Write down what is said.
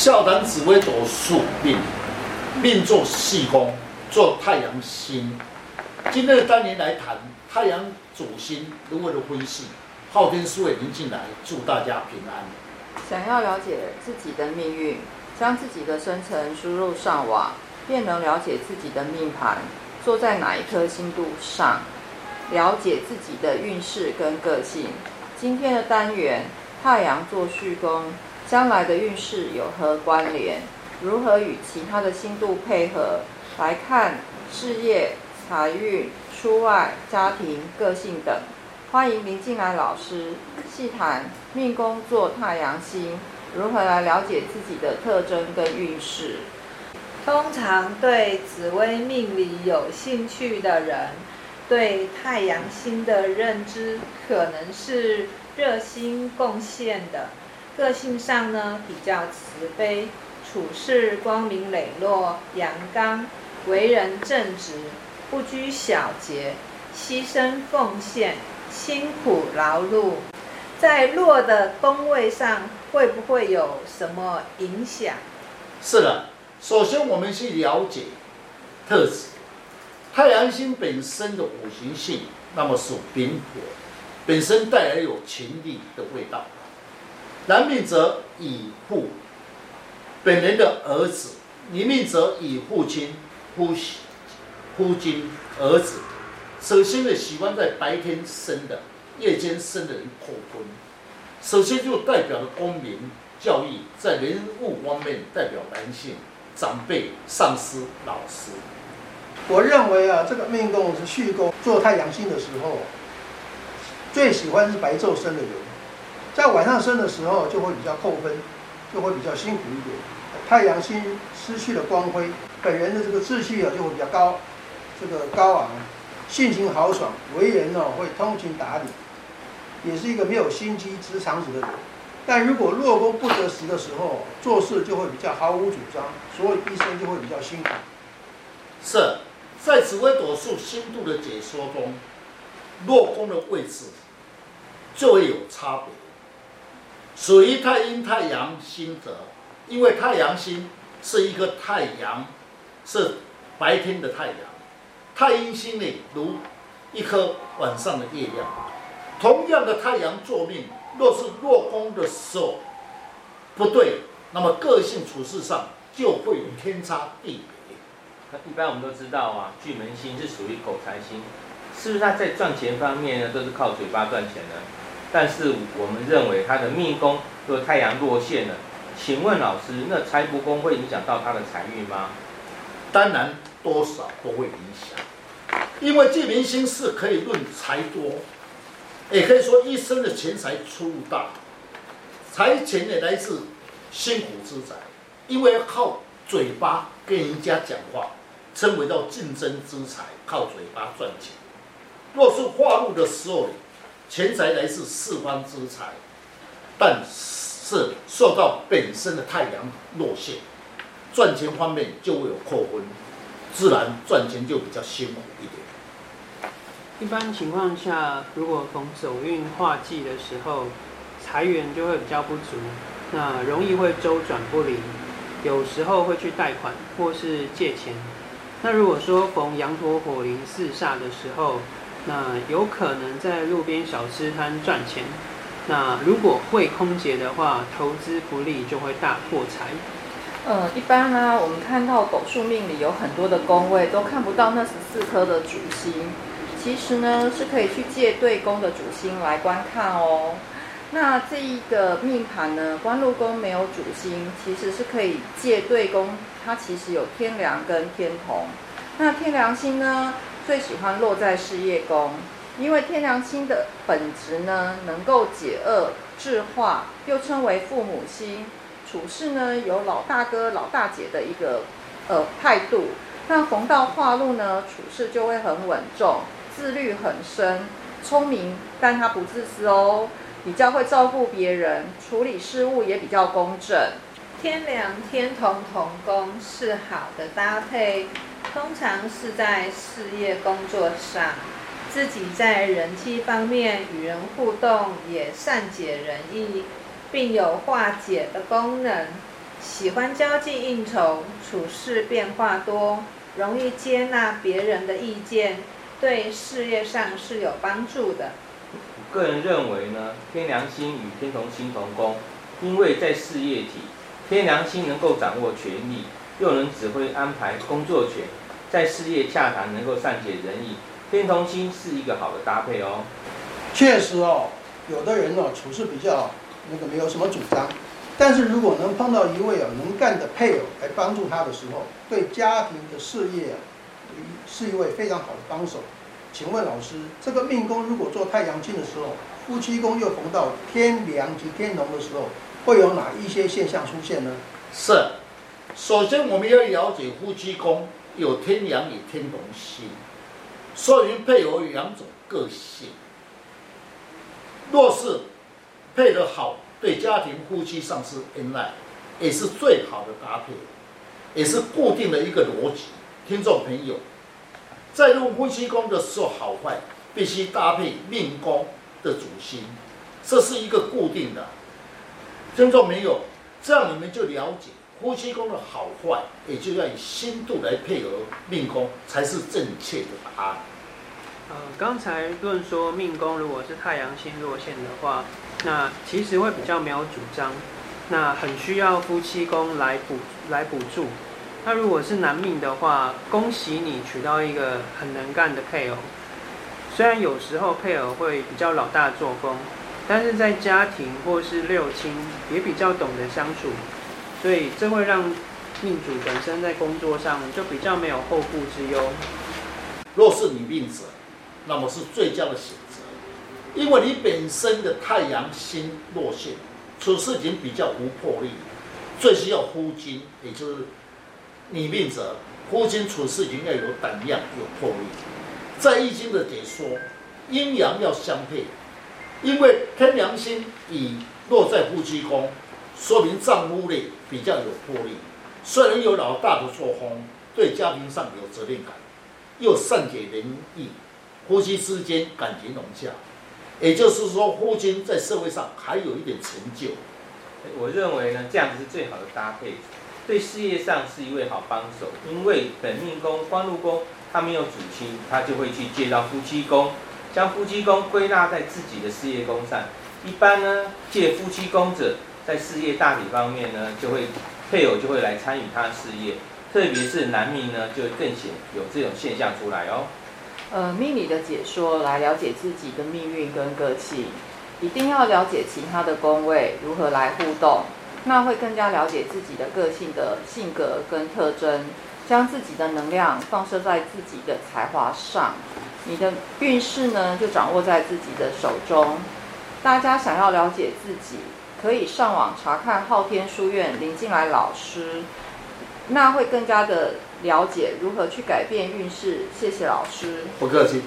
笑谈紫微斗数命，命做细宫，做太阳星。今天的单元来谈太阳主星如何的分析。昊天书院林进来，祝大家平安。想要了解自己的命运，将自己的生辰输入上网，便能了解自己的命盘坐在哪一颗星度上，了解自己的运势跟个性。今天的单元，太阳坐戌宫。将来的运势有何关联？如何与其他的星度配合来看事业、财运、出外、家庭、个性等？欢迎林进来老师细谈命宫坐太阳星，如何来了解自己的特征跟运势。通常对紫微命理有兴趣的人，对太阳星的认知可能是热心贡献的。个性上呢，比较慈悲，处事光明磊落、阳刚，为人正直，不拘小节，牺牲奉献，辛苦劳碌。在落的宫位上，会不会有什么影响？是的，首先我们去了解特质。太阳星本身的五行性，那么属丙火，本身带来有情力的味道。男命则以父，本人的儿子；女命则以父亲、夫夫君、儿子。首先呢，喜欢在白天生的，夜间生的人破婚。首先就代表了功名、教育，在人物方面代表男性、长辈、上司、老师。我认为啊，这个命宫是戌宫，做太阳星的时候，最喜欢是白昼生的人。在晚上生的时候就会比较扣分，就会比较辛苦一点。太阳星失去了光辉，本人的这个志气啊就会比较高，这个高昂，性情豪爽，为人呢会通情达理，也是一个没有心机、直肠子的人。但如果落宫不得时的时候，做事就会比较毫无主张，所以一生就会比较辛苦。是在紫微斗数星度的解说中，落宫的位置就会有差别。属于太阴太阳星者，因为太阳星是一个太阳，是白天的太阳。太阴星呢，如一颗晚上的月亮。同样的太阳作命，若是落宫的时候不对，那么个性处事上就会有天差地别。那一般我们都知道啊，巨门星是属于口才星，是不是他在赚钱方面呢，都是靠嘴巴赚钱呢？但是我们认为他的命宫若太阳落陷了，请问老师，那财帛宫会影响到他的财运吗？当然，多少都会影响，因为这门星是可以论财多，也可以说一生的钱财出入大，财钱也来自辛苦之财，因为要靠嘴巴跟人家讲话，称为叫竞争之财，靠嘴巴赚钱。若是化禄的时候。钱财来自四方之财，但是受到本身的太阳落陷，赚钱方面就会有扣分，自然赚钱就比较辛苦一点。一般情况下，如果逢走运化忌的时候，财源就会比较不足，那容易会周转不灵，有时候会去贷款或是借钱。那如果说逢羊驼火铃四煞的时候，那有可能在路边小吃摊赚钱。那如果会空劫的话，投资不利就会大破财。呃，一般呢、我们看到狗数命里有很多的宫位都看不到那十四颗的主星，其实呢是可以去借对宫的主星来观看哦。那这一个命盘呢，官禄宫没有主星，其实是可以借对宫，它其实有天梁跟天同。那天梁星呢？最喜欢落在事业宫，因为天梁星的本质呢，能够解厄制化，又称为父母星，处事呢有老大哥老大姐的一个呃态度。那逢到化禄呢，处事就会很稳重，自律很深，聪明，但他不自私哦，比较会照顾别人，处理事务也比较公正。天梁天同同宫是好的搭配。通常是在事业工作上，自己在人际方面与人互动也善解人意，并有化解的功能。喜欢交际应酬，处事变化多，容易接纳别人的意见，对事业上是有帮助的。我个人认为呢，天梁星与天同星同宫，因为在事业体，天梁星能够掌握权力，又能指挥安排工作权，在事业洽谈能够善解人意，天同星是一个好的搭配哦。确实哦，有的人哦处事比较那个没有什么主张，但是如果能碰到一位啊能干的配偶来帮助他的时候，对家庭的事业啊，是一位非常好的帮手。请问老师，这个命宫如果做太阳镜的时候，夫妻宫又逢到天梁及天同的时候，会有哪一些现象出现呢？是，首先我们要了解夫妻宫有天阳与天同星，说明配偶有两种个性。若是配得好，对家庭夫妻上是恩爱，也是最好的搭配，也是固定的一个逻辑。听众朋友，在用夫妻宫的时候，好坏必须搭配命宫的主星，这是一个固定的。听众朋友，这样你们就了解夫妻宫的好坏，也就要以心度来配合命宫，才是正确的答案。呃，刚才论说命宫如果是太阳星落陷的话，那其实会比较没有主张，那很需要夫妻宫来补来补助。那如果是男命的话，恭喜你娶到一个很能干的配偶。虽然有时候配偶会比较老大作风，但是在家庭或是六亲也比较懂得相处，所以这会让命主本身在工作上就比较没有后顾之忧。若是女命者。那么是最佳的选择，因为你本身的太阳星落陷，处事情比较无魄力，最需要夫金，也就是女命者，夫金处事情要有胆量、有魄力。在易经的解说，阴阳要相配，因为天梁星已落在夫妻宫，说明丈夫呢比较有魄力，虽然有老大的作风，对家庭上有责任感，又善解人意。夫妻之间感情融洽，也就是说，夫妻在社会上还有一点成就。我认为呢，这样子是最好的搭配，对事业上是一位好帮手。因为本命宫、官禄宫，他没有主星，他就会去借到夫妻宫，将夫妻宫归纳在自己的事业宫上。一般呢，借夫妻宫者，在事业大体方面呢，就会配偶就会来参与他的事业，特别是男命呢，就会更显有这种现象出来哦。呃，命理的解说来了解自己的命运跟个性，一定要了解其他的宫位如何来互动，那会更加了解自己的个性的性格跟特征，将自己的能量放射在自己的才华上，你的运势呢就掌握在自己的手中。大家想要了解自己，可以上网查看昊天书院林静来老师，那会更加的。了解如何去改变运势，谢谢老师。不客气。